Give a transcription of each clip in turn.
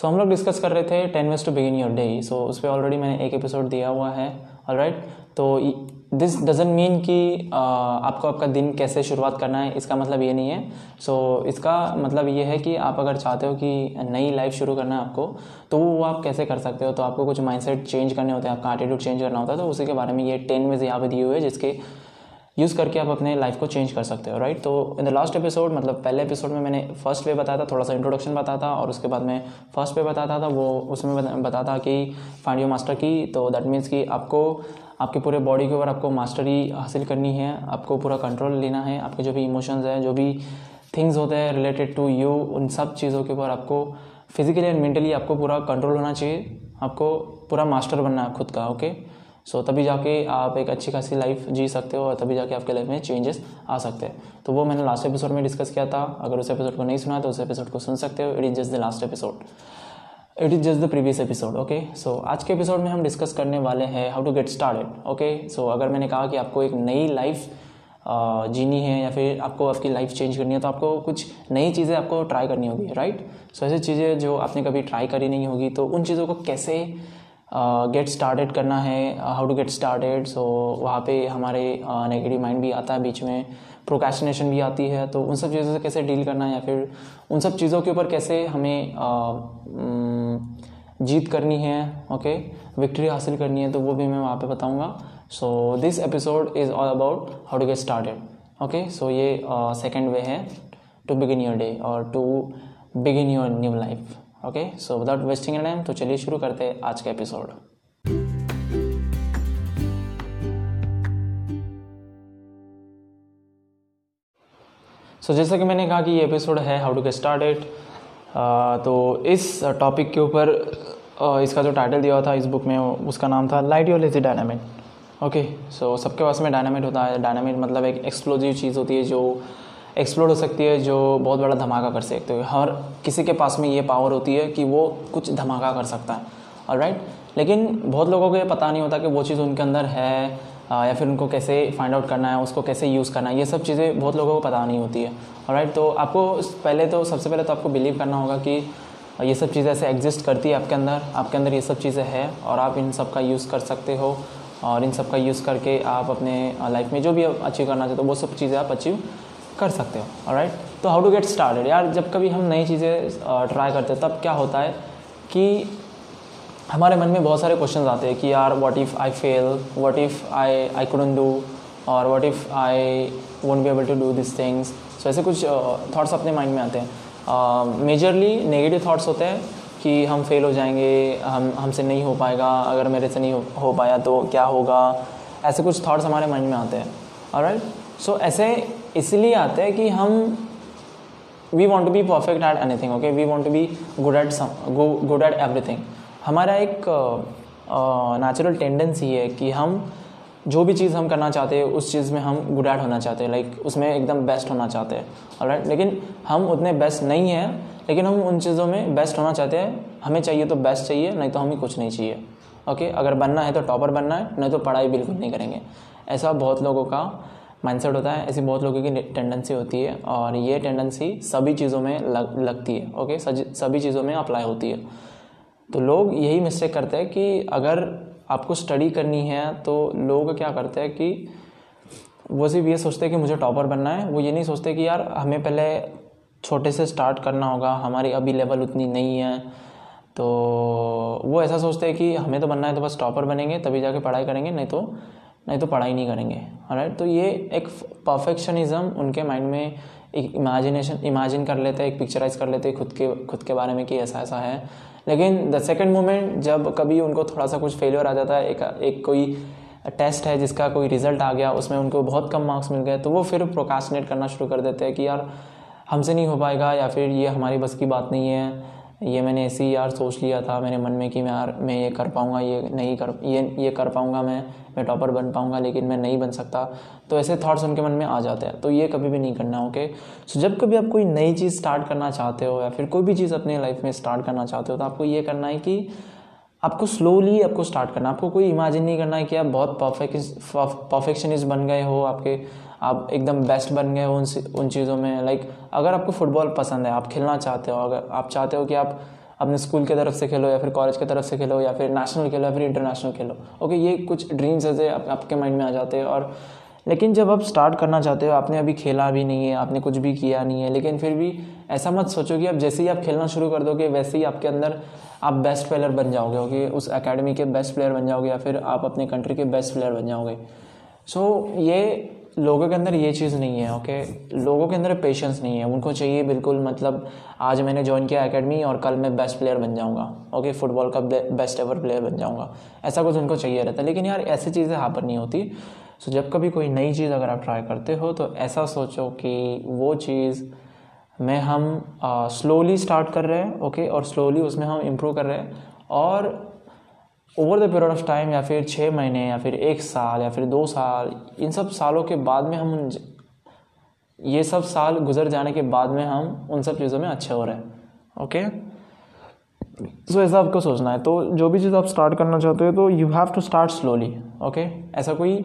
सो हम लोग डिस्कस कर रहे थे ten ways to begin your day so उस पर ऑलरेडी मैंने एक एपिसोड दिया हुआ है ऑल राइट तो दिस डजेंट मीन कि आपको आपका दिन कैसे शुरुआत करना है इसका मतलब ये नहीं है। सो so, इसका मतलब ये है कि आप अगर चाहते हो कि नई लाइफ शुरू करना है आपको तो वो आप कैसे कर सकते हो? तो आपको कुछ माइंडसेट चेंज करने होते हैं आपका एटीट्यूड चेंज करना होता है तो उसी के बारे में ये टेन वेज यहाँ पे दिए हुए जिसके यूज़ करके आप अपने लाइफ को चेंज कर सकते हो राइट तो इन द लास्ट एपिसोड मतलब पहले एपिसोड में मैंने फ़र्स्ट वे बताया था, थोड़ा सा इंट्रोडक्शन बताया था, और उसके बाद में फ़र्स्ट वे बताता था वो उसमें बताया था कि फाइंड यू मास्टर की तो दैट मीन्स कि आपको, आपके पूरे बॉडी के ऊपर आपको मास्टरी हासिल करनी है, आपको पूरा कंट्रोल लेना है, आपके जो भी इमोशंस हैं, जो भी थिंग्स होते हैं रिलेटेड टू यू उन सब चीज़ों के ऊपर आपको फिजिकली एंड मेंटली आपको पूरा कंट्रोल होना चाहिए, आपको पूरा मास्टर बनना है खुद का ओके okay? सो so, तभी जाके आप एक अच्छी खासी लाइफ जी सकते हो और तभी जाके आपके लाइफ में चेंजेस आ सकते हैं। तो वो मैंने लास्ट एपिसोड में डिस्कस किया था। अगर उस एपिसोड को नहीं सुना तो उस एपिसोड को सुन सकते हो। It is just the last episode it is just the previous episode okay so आज के एपिसोड में हम डिस्कस करने वाले हैं how to get started okay so अगर मैंने कहा कि आपको एक नई लाइफ जीनी है या फिर आपको आपकी लाइफ चेंज करनी है तो आपको कुछ नई चीज़ें आपको ट्राई करनी होगी राइट सो ऐसी चीज़ें जो आपने कभी ट्राई करी नहीं होगी तो उन चीज़ों को कैसे गेट uh, स्टार्टेड करना है how to get started so वहाँ पे हमारे नेगेटिव माइंड भी आता है बीच में प्रोकेशनेशन भी आती है तो उन सब चीज़ों से कैसे डील करना है या फिर उन सब चीज़ों के ऊपर कैसे हमें uh, जीत करनी है ओके विक्ट्री हासिल करनी है तो वो भी मैं वहाँ पे बताऊँगा। So this episode is all about how to get started okay so ये सेकेंड वे है टू बिगिन योर डे और to begin your new life okay so without wasting time तो चलिए शुरू करते हैं आज का एपिसोड सो जैसा कि मैंने कहा कि ये एपिसोड है हाउ टू गेट स्टार्टेड तो इस टॉपिक के ऊपर uh, इसका जो टाइटल दिया हुआ था इस बुक में उसका नाम था light your lazy dynamite okay so सबके पास में डायनामिट होता है। डायनामिट मतलब एक एक्सप्लोजिव चीज़ होती है जो एक्सप्लोर हो सकती है, जो बहुत बड़ा धमाका कर सकते हो। हर किसी के पास में ये पावर होती है कि वो कुछ धमाका कर सकता है। और राइट लेकिन बहुत लोगों को ये पता नहीं होता कि वो चीज़ उनके अंदर है या फिर उनको कैसे फाइंड आउट करना है, उसको कैसे यूज़ करना है। ये सब चीज़ें बहुत लोगों को पता नहीं होती है। और राइट तो आपको पहले तो सबसे पहले तो आपको बिलीव करना होगा कि ये सब चीज़ें ऐसे एग्जिस्ट करती है आपके अंदर। आपके अंदर ये सब चीज़ें हैं और आप इन सब का यूज़ कर सकते हो और इन सब का यूज़ करके आप अपने लाइफ में जो भी अचीव करना चाहते हो, वो सब चीज़ें आप अचीव कर सकते हो राइट तो हाउ टू गेट स्टार्टेड यार जब कभी हम नई चीज़ें ट्राई करते हैं तब क्या होता है कि हमारे मन में बहुत सारे क्वेश्चन आते हैं कि यार what if I fail what if I I couldn't do और what if I won't be able to do this things so ऐसे कुछ थॉट्स अपने माइंड में आते हैं। मेजरली नेगेटिव थाट्स होते हैं कि हम फेल हो जाएँगे हम हमसे नहीं हो पाएगा अगर मेरे से नहीं हो, हो पाया तो क्या होगा? ऐसे कुछ थाट्स हमारे माइंड में आते हैं और राइट सो ऐसे इसलिए आते हैं कि हम we want to be perfect at any thing okay we want to be good at good at everything हमारा एक नेचुरल uh, टेंडेंसी है कि हम जो भी चीज़ हम करना चाहते हैं उस चीज़ में हम गुड एट होना चाहते हैं लाइक उसमें एकदम बेस्ट होना चाहते हैं राइट लेकिन हम उतने बेस्ट नहीं हैं लेकिन हम उन चीज़ों में बेस्ट होना चाहते हैं हमें चाहिए तो बेस्ट चाहिए नहीं तो हमें कुछ नहीं चाहिए ओके okay? अगर बनना है तो टॉपर बनना है नहीं तो पढ़ाई बिल्कुल नहीं करेंगे। ऐसा बहुत लोगों का माइंडसेट होता है ऐसी बहुत लोगों की टेंडेंसी होती है और ये टेंडेंसी सभी चीज़ों में लग, लगती है ओके सभी चीज़ों में अप्लाई होती है। तो लोग यही मिस्टेक करते हैं कि अगर आपको स्टडी करनी है तो लोग क्या करते हैं कि वो सिर्फ़ ये सोचते हैं कि मुझे टॉपर बनना है वो ये नहीं सोचते कि यार हमें पहले छोटे से स्टार्ट करना होगा हमारी अभी लेवल उतनी नहीं है। तो वो ऐसा सोचते हैं कि हमें तो बनना है तो बस टॉपर बनेंगे तभी जाके पढ़ाई करेंगे नहीं तो नहीं तो पढ़ाई नहीं करेंगे राइट तो ये एक परफेक्शनिज़म उनके माइंड में एक इमेजिनेशन इमेजिन कर लेते हैं एक पिक्चराइज कर लेते हैं खुद के खुद के बारे में कि ऐसा ऐसा है। लेकिन द सेकेंड मोमेंट जब कभी उनको थोड़ा सा कुछ फेलियर आ जाता है, एक एक कोई टेस्ट है जिसका कोई रिज़ल्ट आ गया, उसमें उनको बहुत कम मार्क्स मिल गए तो वो फिर प्रोकाशनेट करना शुरू कर देते हैं कि यार हमसे नहीं हो पाएगा या फिर ये हमारी बस की बात नहीं है। ये मैंने ऐसे ही यार सोच लिया था मेरे मन में कि मैं यार, मैं ये कर पाऊँगा, ये नहीं कर, ये ये कर पाऊँगा मैं मैं टॉपर बन पाऊँगा, लेकिन मैं नहीं बन सकता। तो ऐसे थाट्स उनके मन में आ जाते हैं। तो ये कभी भी नहीं करना ओके सो जब कभी आप कोई नई चीज़ स्टार्ट करना चाहते हो या फिर कोई भी चीज़ अपने लाइफ में स्टार्ट करना चाहते हो तो आपको ये करना है कि आपको स्लोली आपको स्टार्ट करना आपको कोई इमेजिन नहीं करना है कि आप बहुत परफेक्ट परफेक्शनिस्ट बन गए हो, आपके आप एकदम बेस्ट बन गए उन उन चीज़ों में। लाइक अगर आपको फुटबॉल पसंद है आप खेलना चाहते हो अगर आप चाहते हो कि आप अपने स्कूल की तरफ़ से खेलो या फिर कॉलेज की तरफ़ से खेलो या फिर नेशनल खेलो या फिर इंटरनेशनल खेलो। ओके ये कुछ ड्रीम्स ऐसे आपके माइंड में आ जाते हैं और लेकिन जब आप स्टार्ट करना चाहते हो आपने अभी खेला भी नहीं है आपने कुछ भी किया नहीं है लेकिन फिर भी ऐसा मत सोचो कि आप जैसे ही आप खेलना शुरू कर दोगे वैसे ही आपके अंदर आप बेस्ट प्लेयर बन जाओगे ओके उस एकेडमी के बेस्ट प्लेयर बन जाओगे या फिर आप अपने कंट्री के बेस्ट प्लेयर बन जाओगे। सो so, ये लोगों के अंदर ये चीज़ नहीं है ओके लोगों के अंदर पेशेंस नहीं है। उनको चाहिए बिल्कुल मतलब आज मैंने ज्वाइन किया एकेडमी और कल मैं बेस्ट प्लेयर बन जाऊँगा ओके फुटबॉल का बेस्ट एवर प्लेयर बन जाऊँगा। ऐसा कुछ उनको चाहिए रहता है। लेकिन यार, ऐसी चीज़ें यहाँ पर नहीं होती। सो जब कभी कोई नई चीज़ अगर आप ट्राई करते हो तो ऐसा सोचो कि वो चीज़ में हम स्लोली स्टार्ट कर रहे हैं ओके और स्लोली उसमें हम इम्प्रूव कर रहे हैं। और over the period of time या फिर छः महीने, या फिर एक साल, या फिर दो साल, इन सब सालों के बाद में हम ये सब साल गुजर जाने के बाद में हम उन सब चीज़ों में अच्छे हो रहे हैं ओके सो ऐसा आपको सोचना है। तो जो भी चीज़ आप स्टार्ट करना चाहते हो तो you have to start slowly okay ऐसा कोई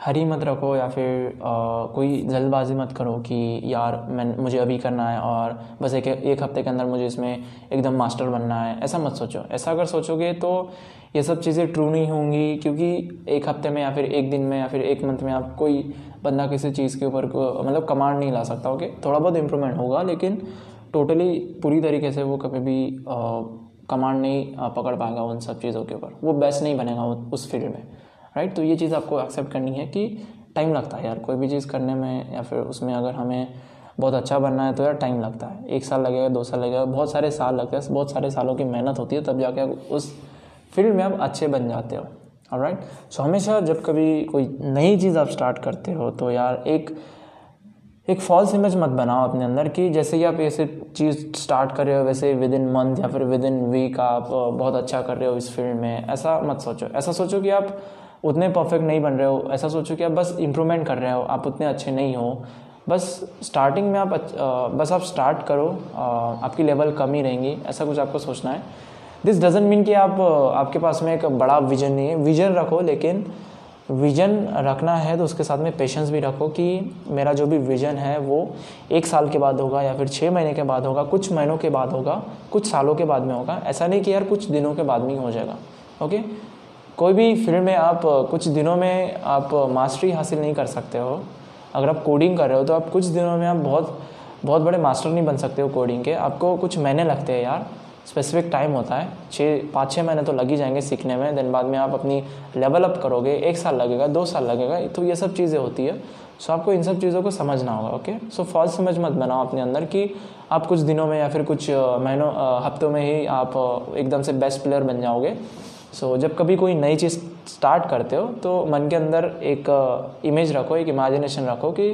हरी मत रखो या फिर आ, कोई जल्दबाजी मत करो कि यार मैं मुझे अभी करना है और बस एक एक हफ़्ते के अंदर मुझे इसमें एकदम मास्टर बनना है। ऐसा मत सोचो। ऐसा अगर सोचोगे तो ये सब चीज़ें ट्रू नहीं होंगी क्योंकि एक हफ़्ते में या फिर एक दिन में या फिर एक मंथ में आप कोई बंदा किसी चीज़ के ऊपर मतलब कमांड नहीं ला सकता ओके थोड़ा बहुत इम्प्रूवमेंट होगा लेकिन टोटली पूरी तरीके से वो कभी भी कमांड नहीं पकड़ पाएगा उन सब चीज़ों के ऊपर। वो बेस्ट नहीं बनेगा उस फ़ील्ड में। राइट तो ये चीज़ आपको एक्सेप्ट करनी है कि टाइम लगता है यार, कोई भी चीज़ करने में या फिर उसमें अगर हमें बहुत अच्छा बनना है तो यार टाइम लगता है। एक साल लगेगा, दो साल लगेगा, बहुत सारे साल लगते हैं, बहुत सारे सालों की मेहनत होती है तब जाके उस फ़ील्ड में आप अच्छे बन जाते हो। और राइट सो हमेशा जब कभी कोई नई चीज़ आप स्टार्ट करते हो तो यार एक एक फॉल्स इमेज मत बनाओ अपने अंदर कि जैसे ही आप ऐसे चीज़ स्टार्ट कर रहे हो, वैसे विद इन मंथ या फिर विद इन वीक आप बहुत अच्छा कर रहे हो इस फ़ील्ड में, ऐसा मत सोचो। ऐसा सोचो कि आप उतने परफेक्ट नहीं बन रहे हो। ऐसा सोचो कि आप बस इम्प्रूवमेंट कर रहे हो, आप उतने अच्छे नहीं हो। बस स्टार्टिंग में आप बस आप स्टार्ट करो आपकी लेवल कम ही रहेंगी, ऐसा कुछ आपको सोचना है। दिस डजेंट मीन कि आप आपके पास में एक बड़ा विजन नहीं है। विजन रखो, लेकिन विजन रखना है तो उसके साथ में पेशेंस भी रखो कि मेरा जो भी विजन है वो एक साल के बाद होगा या फिर छः महीने के बाद होगा, कुछ महीनों के बाद होगा, कुछ सालों के बाद में होगा। ऐसा नहीं कि यार कुछ दिनों के बाद में ही हो जाएगा। ओके कोई भी फ़ील्ड में आप कुछ दिनों में आप मास्टरी हासिल नहीं कर सकते हो। अगर आप कोडिंग कर रहे हो तो आप कुछ दिनों में आप बहुत बहुत बड़े मास्टर नहीं बन सकते हो कोडिंग के। आपको कुछ महीने लगते हैं यार। स्पेसिफिक टाइम होता है। छः पाँच छः महीने तो लग ही जाएँगे सीखने में। देन बाद में आप अपनी लेवल अप करोगे। एक साल लगेगा, दो साल लगेगा। तो ये सब चीज़ें होती है। सो आपको इन सब चीज़ों को समझना होगा ओके सो फॉल्स समझ मत बनाओ अपने अंदर कि आप कुछ दिनों में या फिर कुछ महीनों हफ्तों में ही आप एकदम से बेस्ट प्लेयर बन जाओगे। सो so, जब कभी कोई नई चीज़ स्टार्ट करते हो तो मन के अंदर एक इमेज रखो एक इमेजिनेशन रखो कि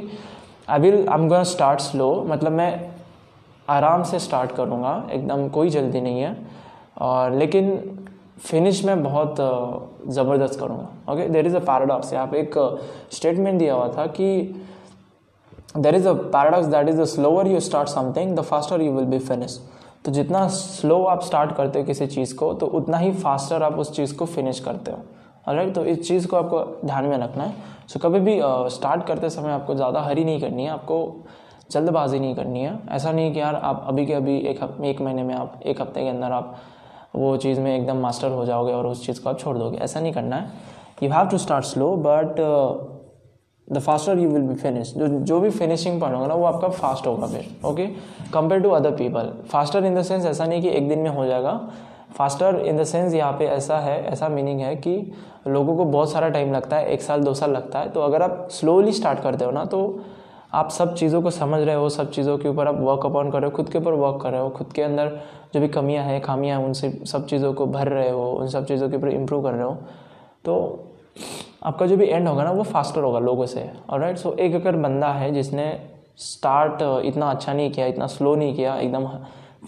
I will I am gonna start slow मतलब मैं आराम से स्टार्ट करूँगा एकदम कोई जल्दी नहीं है। और लेकिन फिनिश में बहुत ज़बरदस्त करूँगा। Okay there is a paradox यहाँ एक स्टेटमेंट दिया हुआ था कि there is a paradox that is the slower you start something the faster you will be finish तो जितना स्लो आप स्टार्ट करते हो किसी चीज़ को तो उतना ही फास्टर आप उस चीज़ को फिनिश करते हो। राइट तो इस चीज़ को आपको ध्यान में रखना है। सो कभी भी स्टार्ट करते समय आपको ज़्यादा हरी नहीं करनी है, आपको जल्दबाजी नहीं करनी है। ऐसा नहीं कि यार आप अभी के अभी एक एक महीने में आप, एक हफ़्ते के अंदर आप वो चीज़ में एकदम मास्टर हो जाओगे और उस चीज़ को आप छोड़ दोगे। ऐसा नहीं करना है। You have to start slow but the faster you will be finish जो जो भी फिनिशिंग पॉइंट होगा ना, वो आपका फास्ट होगा फिर okay compare to other people faster in the sense ऐसा नहीं कि एक दिन में हो जाएगा। फास्टर इन द सेंस यहाँ पे ऐसा है, ऐसा मीनिंग है कि लोगों को बहुत सारा टाइम लगता है, एक साल, दो साल लगता है। तो अगर आप स्लोली स्टार्ट करते हो ना तो आप सब चीज़ों को समझ रहे हो, सब चीज़ों के ऊपर आप वर्क अपॉन कर रहे हो, खुद के ऊपर वर्क कर रहे हो, खुद के अंदर जो भी कमियाँ हैं, खामियाँ हैं, उनसे सब चीज़ों को भर रहे हो, उन सब चीज़ों के ऊपर इम्प्रूव कर रहे हो। तो आपका जो भी एंड होगा ना, वो फास्टर होगा लोगों से। और राइट सो एक अगर बंदा है जिसने स्टार्ट इतना अच्छा नहीं किया, इतना स्लो नहीं किया, एकदम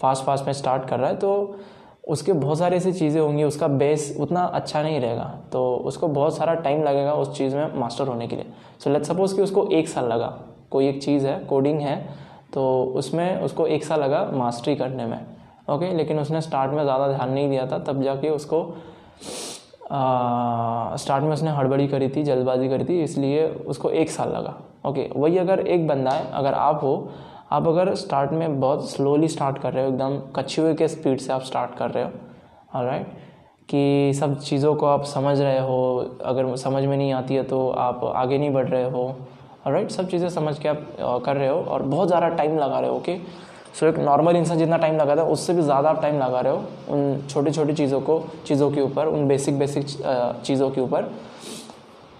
फास्ट फास्ट में स्टार्ट कर रहा है तो उसके बहुत सारी ऐसी चीज़ें होंगी, उसका बेस उतना अच्छा नहीं रहेगा। तो उसको बहुत सारा टाइम लगेगा उस चीज़ में मास्टर होने के लिए। सो लेट सपोज़ कि उसको एक साल लगा, कोई एक चीज़ है कोडिंग है तो उसमें उसको एक साल लगा मास्टरी करने में। ओके लेकिन उसने स्टार्ट में ज़्यादा ध्यान नहीं दिया था, तब जाके उसको स्टार्ट में उसने हड़बड़ी करी थी, जल्दबाजी करी थी, इसलिए उसको एक साल लगा। ओके वही अगर एक बंदा है, अगर आप हो, आप अगर स्टार्ट में बहुत स्लोली स्टार्ट कर रहे हो, एकदम कछुए के स्पीड से आप स्टार्ट कर रहे हो राइट कि सब चीज़ों को आप समझ रहे हो, अगर समझ में नहीं आती है तो आप आगे नहीं बढ़ रहे हो राइट सब चीज़ें समझ के आप कर रहे हो और बहुत ज़्यादा टाइम लगा रहे हो ओके सो एक नॉर्मल इंसान जितना टाइम लगाता है, उससे भी ज़्यादा आप टाइम लगा रहे हो उन छोटी छोटी चीज़ों को, चीज़ों के ऊपर, उन बेसिक बेसिक चीज़ों के ऊपर।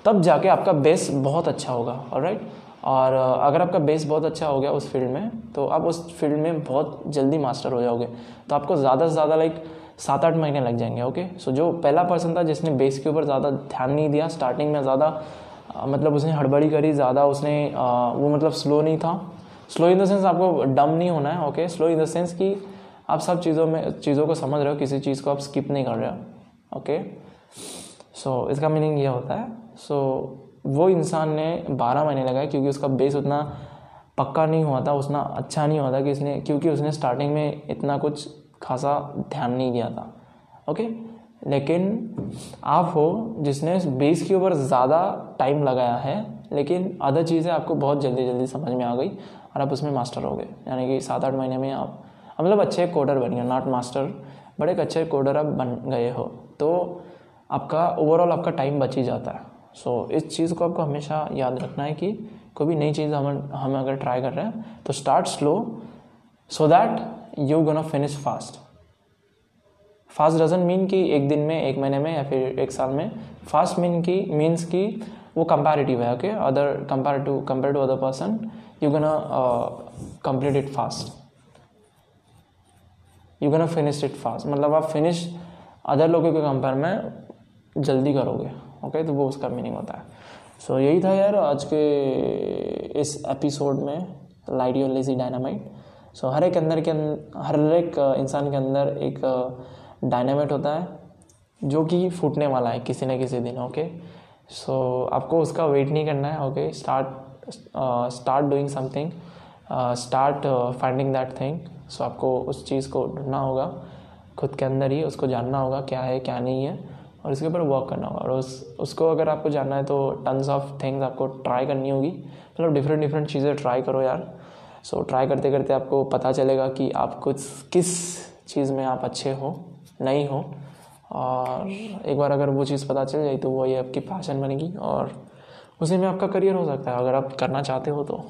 तब जाके आपका बेस बहुत अच्छा होगा और राइट और अगर आपका बेस बहुत अच्छा हो गया उस फ़ील्ड में तो आप उस फ़ील्ड में बहुत जल्दी मास्टर हो जाओगे। तो आपको ज़्यादा से ज़्यादा लाइक सात आठ महीने लग जाएँगे ओके सो जो पहला पर्सन था जिसने बेस के ऊपर ज़्यादा ध्यान नहीं दिया स्टार्टिंग में ज़्यादा मतलब उसने हड़बड़ी करी ज़्यादा, उसने वो मतलब स्लो नहीं था। स्लो इन द सेंस आपको डम नहीं होना है okay slow in the sense कि आप सब चीज़ों में चीज़ों को समझ रहे हो किसी चीज़ को आप स्किप नहीं कर रहे हो ओके सो इसका मीनिंग ये होता है। सो so, वो इंसान ने बारह महीने लगाए क्योंकि उसका बेस उतना पक्का नहीं हुआ था उतना अच्छा नहीं हुआ था कि इसने क्योंकि उसने स्टार्टिंग में इतना कुछ खासा ध्यान नहीं दिया था ओके लेकिन आप हो जिसने बेस के ऊपर ज़्यादा टाइम लगाया है लेकिन अदर चीज़ें आपको बहुत जल्दी जल्दी समझ में आ गई। और आप उसमें मास्टर हो गए। यानी कि सात आठ महीने में आप मतलब अच्छे कोडर बन गए नॉट मास्टर बट एक अच्छे कोडर आप बन गए हो। तो आपका ओवरऑल आपका टाइम बच ही जाता है। सो so, इस चीज़ को आपको हमेशा याद रखना है कि कोई भी नई चीज़ हम हम अगर ट्राई कर रहे हैं तो start slow so that you gonna finish fast fast doesn't mean कि एक दिन में एक महीने में या फिर एक साल में। फास्ट मीन की मीन्स की वो कंपैरेटिव है okay other compare to compare to other person you gonna complete it fast you gonna finish it fast मतलब आप फिनिश अदर लोगों के कंपेयर में जल्दी करोगे ओके okay? तो वो उसका मीनिंग होता है। सो so, यही था यार आज के इस एपिसोड में light your lazy dynamite so हर एक अंदर के हर एक इंसान के अंदर एक डायनामाइट होता है जो कि फूटने वाला है किसी न किसी दिन ओके सो so, आपको उसका वेट नहीं करना है okay start start doing something start finding that thing so आपको उस चीज़ को ढूंढना होगा खुद के अंदर ही उसको जानना होगा क्या है क्या नहीं है और इसके ऊपर वर्क करना होगा। और उस उसको अगर आपको जानना है तो टन्स ऑफ़ थिंग्स आपको ट्राई करनी होगी। मतलब डिफरेंट डिफरेंट चीज़ें ट्राई करो यार। सो so, ट्राई करते करते आपको पता चलेगा कि आप कुछ किस चीज़ में आप अच्छे हो नहीं हो। और एक बार अगर वो चीज़ पता चल जाए तो वही आपकी पैशन बनेगी। और उसी में आपका करियर हो सकता है अगर आप करना चाहते हो तो।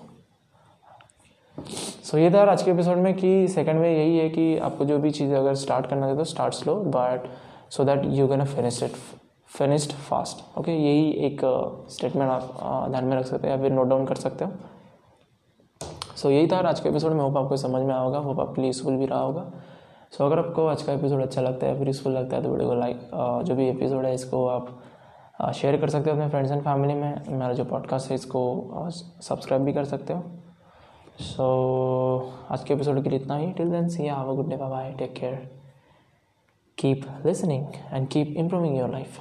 सो so, ये था आज के एपिसोड में कि सेकंड में यही है कि आपको जो भी चीज़ें अगर स्टार्ट करना है तो start slow but so that you can finish it finished fast okay यही एक स्टेटमेंट uh, आप uh, ध्यान में रख सकते हो या फिर नोट डाउन कर सकते हो। सो so, यही था आज के एपिसोड में। होप आपको समझ में आया होगा। होप आपके लिए यूजफुल भी रहा होगा। सो so, अगर आपको आज का एपिसोड अच्छा लगता है फिर यूज़फुल लगता है तो वीडियो को लाइक जो भी एपिसोड है इसको आप शेयर कर सकते हो अपने फ्रेंड्स एंड फैमिली में। मेरा जो पॉडकास्ट है इसको सब्सक्राइब भी कर सकते हो। सो so, आज के एपिसोड के लिए इतना ही। Till then see have a good day bye take care keep listening and keep improving your life